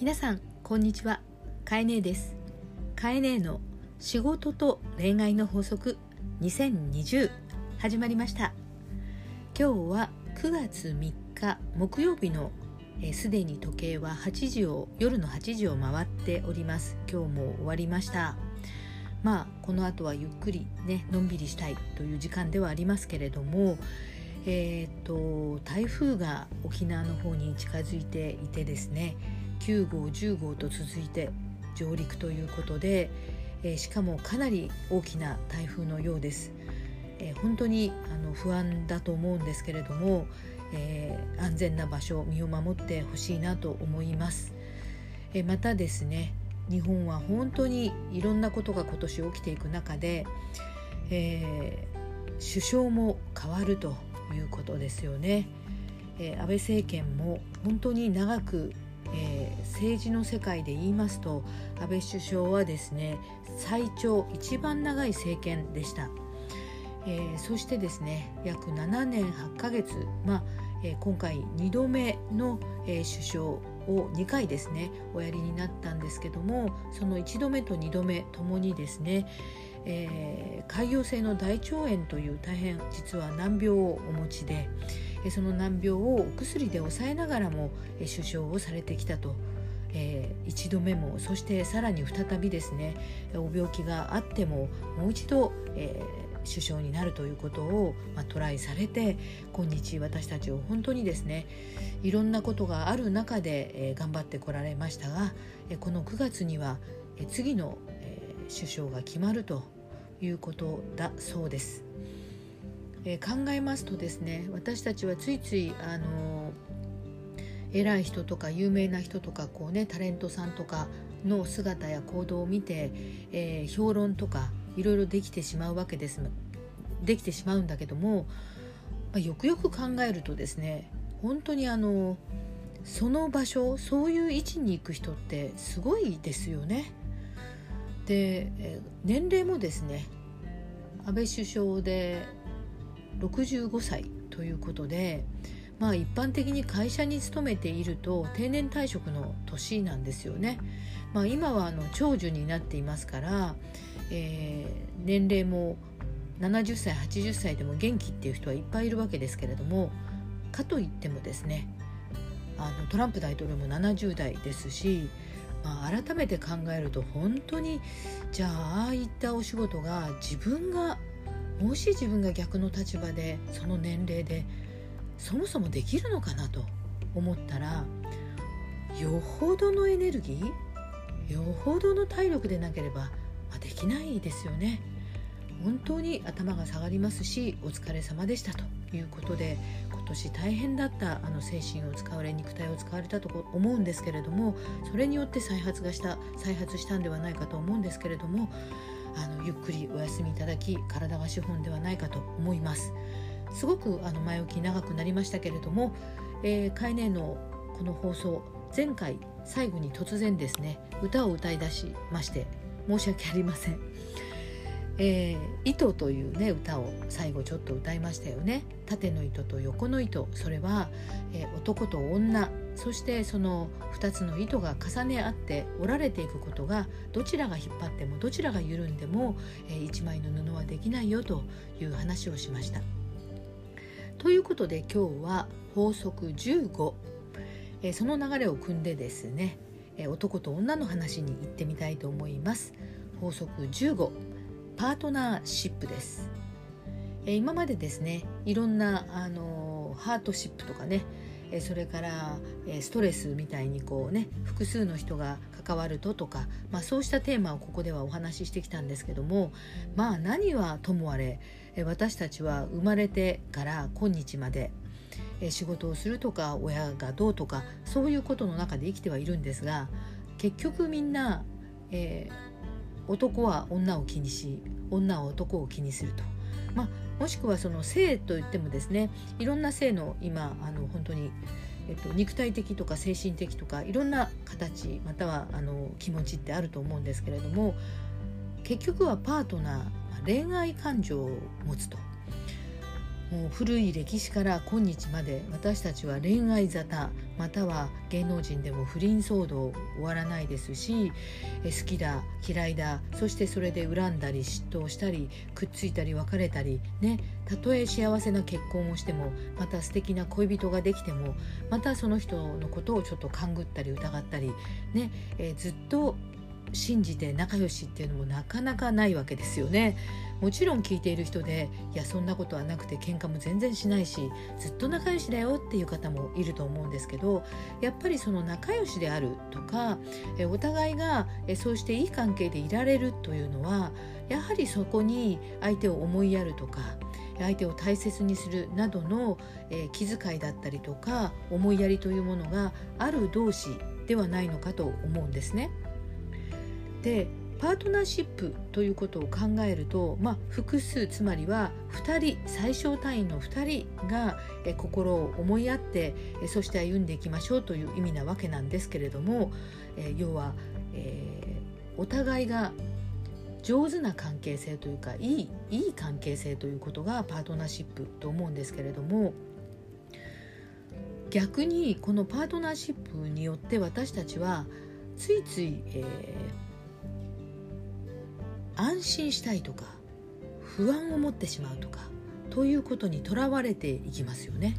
皆さんこんにちは。かえねえです。かえねえの仕事と恋愛の法則2020始まりました。今日は9月3日木曜日のすでに時計は8時を夜の8時を回っております。今日も終わりました。まあこの後はゆっくりねのんびりしたいという時間ではありますけれどもえーと台風が沖縄の方に近づいていてですね9号10号と続いて上陸ということで、えー、しかもかなり大きな台風のようです、えー、本当にあの不安だと思うんですけれども、えー、安全な場所身を守ってほしいなと思います、えまたですね日本は本当にいろんなことが今年起きていく中で、え首相も変わるということですよね、え安倍政権も本当に長くえー、政治の世界で言いますと安倍首相はですね最長一番長い政権でした、えー、そしてですね約7年8ヶ月、まあえー、今回2度目の、え首相を2回ですねおやりになったんですけどもその1度目と2度目ともにですねえー、潰瘍性の大腸炎という大変実は難病をお持ちで、その難病をお薬で抑えながらも首相をされてきたと。えー、一度目もそしてさらに再びですねお病気があってももう一度、えー、首相になるということを、まあ、トライされて今日私たちを本当にですねいろんなことがある中で、えー、頑張ってこられましたが、えー、この9月には、えー、次の、えー、首相が決まるということだそうです。えー、考えますとですね私たちはついついあの偉い人とか有名な人とかこうねタレントさんとかの姿や行動を見て、えー、評論とかいろいろできてしまうわけですできてしまうんだけども、まあ、よくよく考えるとですね本当にあのその場所そういう位置に行く人ってすごいですよね。で、年齢もですね安倍首相で65歳ということで、まあ、一般的に会社に勤めていると定年退職の年なんですよね。まあ、今はあの長寿になっていますから、えー、年齢も70歳80歳でも元気っていう人はいっぱいいるわけですけれどもかといってもですねあのトランプ大統領も70代ですし、まあ、改めて考えると本当にじゃあああいったお仕事が自分がもし自分が逆の立場でその年齢でそもそもできるのかなと思ったらよほどのエネルギーよほどの体力でなければ、まあ、できないですよね。本当に頭が下がりますしお疲れ様でしたということで年大変だったあの精神を使われ肉体を使われたと思うんですけれどもそれによって再発がした再発したんではないかと思うんですけれどもあのゆっくりお休みいただき体が資本ではないかと思います。すごくあの前置き長くなりましたけれども、えー、カイネのこの放送前回最後に突然ですね歌を歌い出しまして申し訳ありません。えー、糸というね歌を最後ちょっと歌いましたよね。縦の糸と横の糸。それは、えー、男と女。そしてその2つの糸が重ね合って折られていくことがどちらが引っ張ってもどちらが緩んでも、えー、1枚の布はできないよという話をしました。ということで今日は法則15、えー、その流れを組んでですね、えー、男と女の話に行ってみたいと思います。法則15パートナーシップです。え今までですねいろんなあのハートシップとかねそれからストレスみたいにこうね複数の人が関わるととか、まあ、そうしたテーマをここではお話ししてきたんですけどもまあ何はともあれ私たちは生まれてから今日までえ仕事をするとか親がどうとかそういうことの中で生きてはいるんですが結局みんな、えー男は女を気にし女は男を気にすると、まあ、もしくはその性といってもですねいろんな性の今あの本当に、えっと、肉体的とか精神的とかいろんな形またはあの気持ちってあると思うんですけれども結局はパートナー恋愛感情を持つと。もう古い歴史から今日まで私たちは恋愛沙汰または芸能人でも不倫騒動終わらないですし好きだ嫌いだそしてそれで恨んだり嫉妬したりくっついたり別れたりねたとえ幸せな結婚をしてもまた素敵な恋人ができてもまたその人のことをちょっと勘ぐったり疑ったりね、えー、ずっと信じて仲良しっていうのもなかなかないわけですよねもちろん聞いている人でいやそんなことはなくて喧嘩も全然しないしずっと仲良しだよっていう方もいると思うんですけどやっぱりその仲良しであるとかえお互いがえそうしていい関係でいられるというのはやはりそこに相手を思いやるとか相手を大切にするなどの、え気遣いだったりとか思いやりというものがある同士ではないのかと思うんですね。でパートナーシップということを考えると、まあ、複数つまりは2人最小単位の2人が心を思い合ってそして歩んでいきましょうという意味なわけなんですけれども要は、えー、お互いが上手な関係性というかいいいい関係性ということがパートナーシップと思うんですけれども逆にこのパートナーシップによって私たちはついつい、えー安心したいとか不安を持ってしまうとかということにとらわれていきますよね。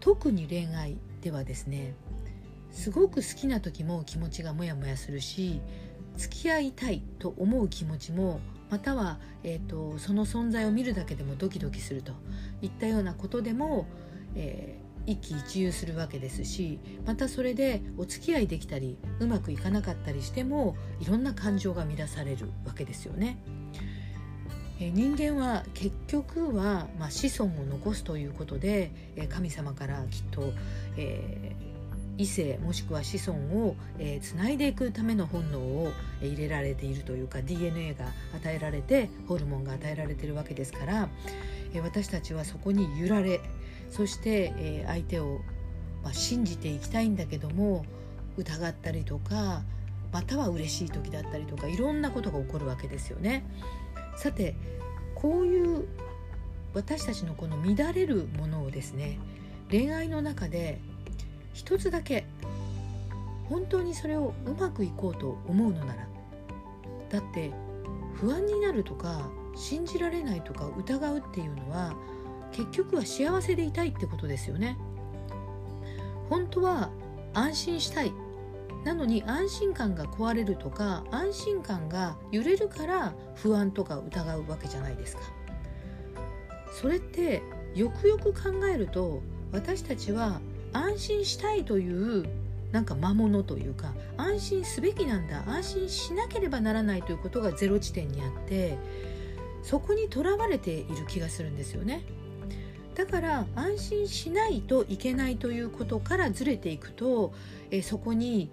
特に恋愛ではですねすごく好きな時も気持ちがモヤモヤするし付き合いたいと思う気持ちもまたは、えーと、その存在を見るだけでもドキドキするといったようなことでも、え一喜一憂するわけですしまたそれでお付き合いできたりうまくいかなかったりしてもいろんな感情が乱されるわけですよね。え人間は結局は、まあ、子孫を残すということで、え神様からきっと、えー、異性もしくは子孫を、えー、つないでいくための本能を入れられているというか DNA が与えられてホルモンが与えられているわけですから、え私たちはそこに揺られそして、えー、相手を、まあ、信じていきたいんだけども疑ったりとかまたは嬉しい時だったりとかいろんなことが起こるわけですよね。さてこういう私たちのこの乱れるものをですね恋愛の中で一つだけ本当にそれをうまくいこうと思うのならだって不安になるとか信じられないとか疑うっていうのは結局は幸せでいたいってことですよね。本当は安心したい。なのに安心感が壊れるとか安心感が揺れるから不安とか疑うわけじゃないですか。それってよくよく考えると私たちは安心したいというなんか魔物というか安心すべきなんだ。安心しなければならないということがゼロ地点にあってそこにとらわれている気がするんですよね。だから安心しないといけないということからずれていくとえそこに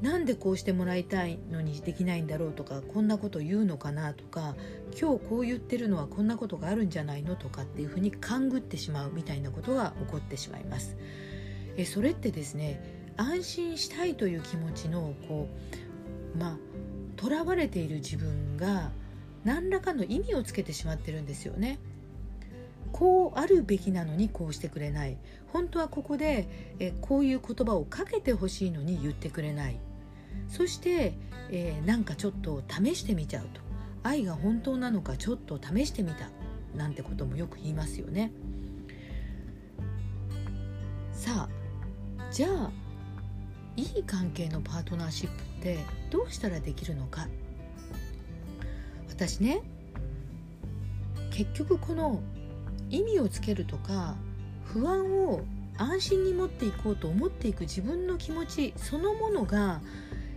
なんでこうしてもらいたいのにできないんだろうとかこんなこと言うのかなとか今日こう言ってるのはこんなことがあるんじゃないのとかっていうふうに勘ぐってしまうみたいなことが起こってしまいます。えそれってですね安心したいという気持ちのこうまあ囚われている自分が何らかの意味をつけてしまってるんですよね。こうあるべきなのにこうしてくれない。本当はここでえこういう言葉をかけてほしいのに言ってくれない。そして、えー、なんかちょっと試してみちゃうと。愛が本当なのかちょっと試してみた。なんてこともよく言いますよね。さあじゃあいい関係のパートナーシップってどうしたらできるのか。私ね結局この意味をつけるとか不安を安心に持っていこうと思っていく自分の気持ちそのものが、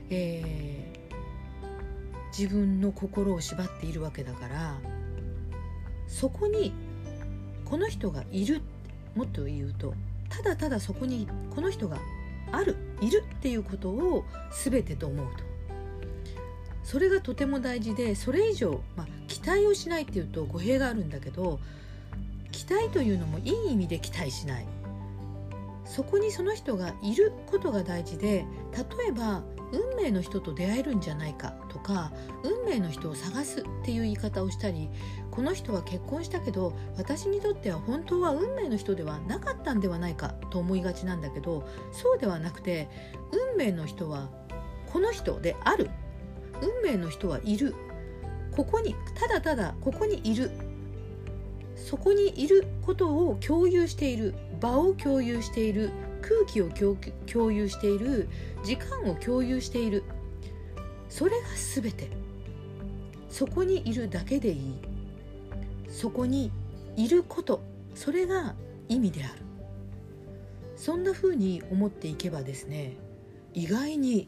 えー、自分の心を縛っているわけだからそこにこの人がいるもっと言うとただただそこにこの人があるいるっていうことを全てと思うと。それがとても大事でそれ以上、まあ、期待をしないっていうと語弊があるんだけど期待とい。うのもい。い。意味で期待しない。そこにその人がい。ることが大事で例えば運命の人と出会えるんじゃない。かとか運命の人を探すってい。う言い。方をしたりこの人は結婚したけど私にとっては本当は運命の人ではなかったんではない。かと思い。がちなんだけどそうではなくて運命の人はこの人である運命の人はい。るここにただただここにい。るそこにいることを共有している場を共有している空気を共有している時間を共有している。それが全て。そこにいるだけでいい。そこにいること。それが意味である。そんな風に思っていけばですね意外に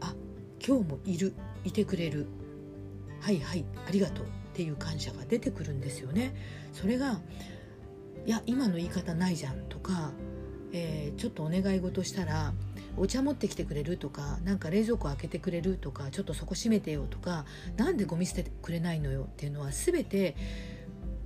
あ今日もいるいてくれる。はいはいありがとう。っていう感謝が出てくるんですよね。それがいや今の言い方ないじゃんとか、えー、ちょっとお願い事したらお茶持ってきてくれるとかなんか冷蔵庫開けてくれるとかちょっとそこ閉めてよとか何でゴミ捨ててくれないのよっていうのは全て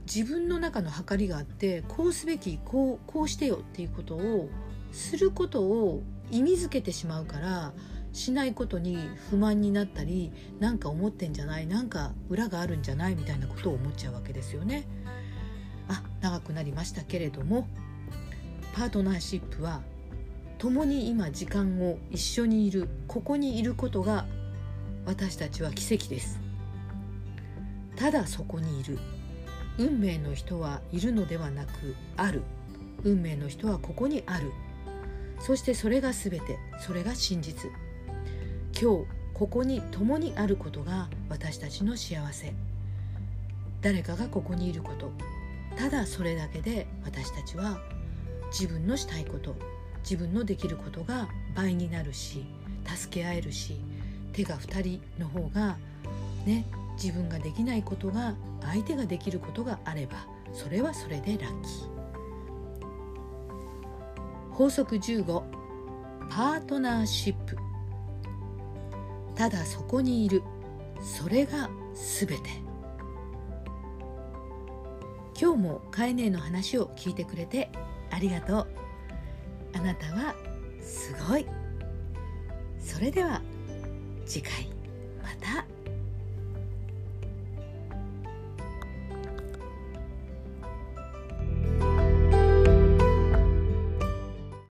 自分の中の計りがあってこうすべきこうこうしてよっていうことをすることを意味づけてしまうからしないことに不満になったり何か思ってんじゃないなんか裏があるんじゃないみたいなことを思っちゃうわけですよね。あ長くなりましたけれどもパートナーシップは共に今時間を一緒にいるここにいることが私たちは奇跡です。ただそこにいる。運命の人はいるのではなくある。運命の人はここにある。そしてそれが全てそれが真実。今日ここに共にあることが私たちの幸せ。誰かがここにいること。ただそれだけで私たちは自分のしたいこと。自分のできることが倍になるし助け合えるし手が2人の方がね自分ができないことが相手ができることがあればそれはそれでラッキー。法則15パートナーシップ。ただそこにいる。それが全て。今日もカエネの話を聞いてくれてありがとう。あなたはすごい。それでは次回また。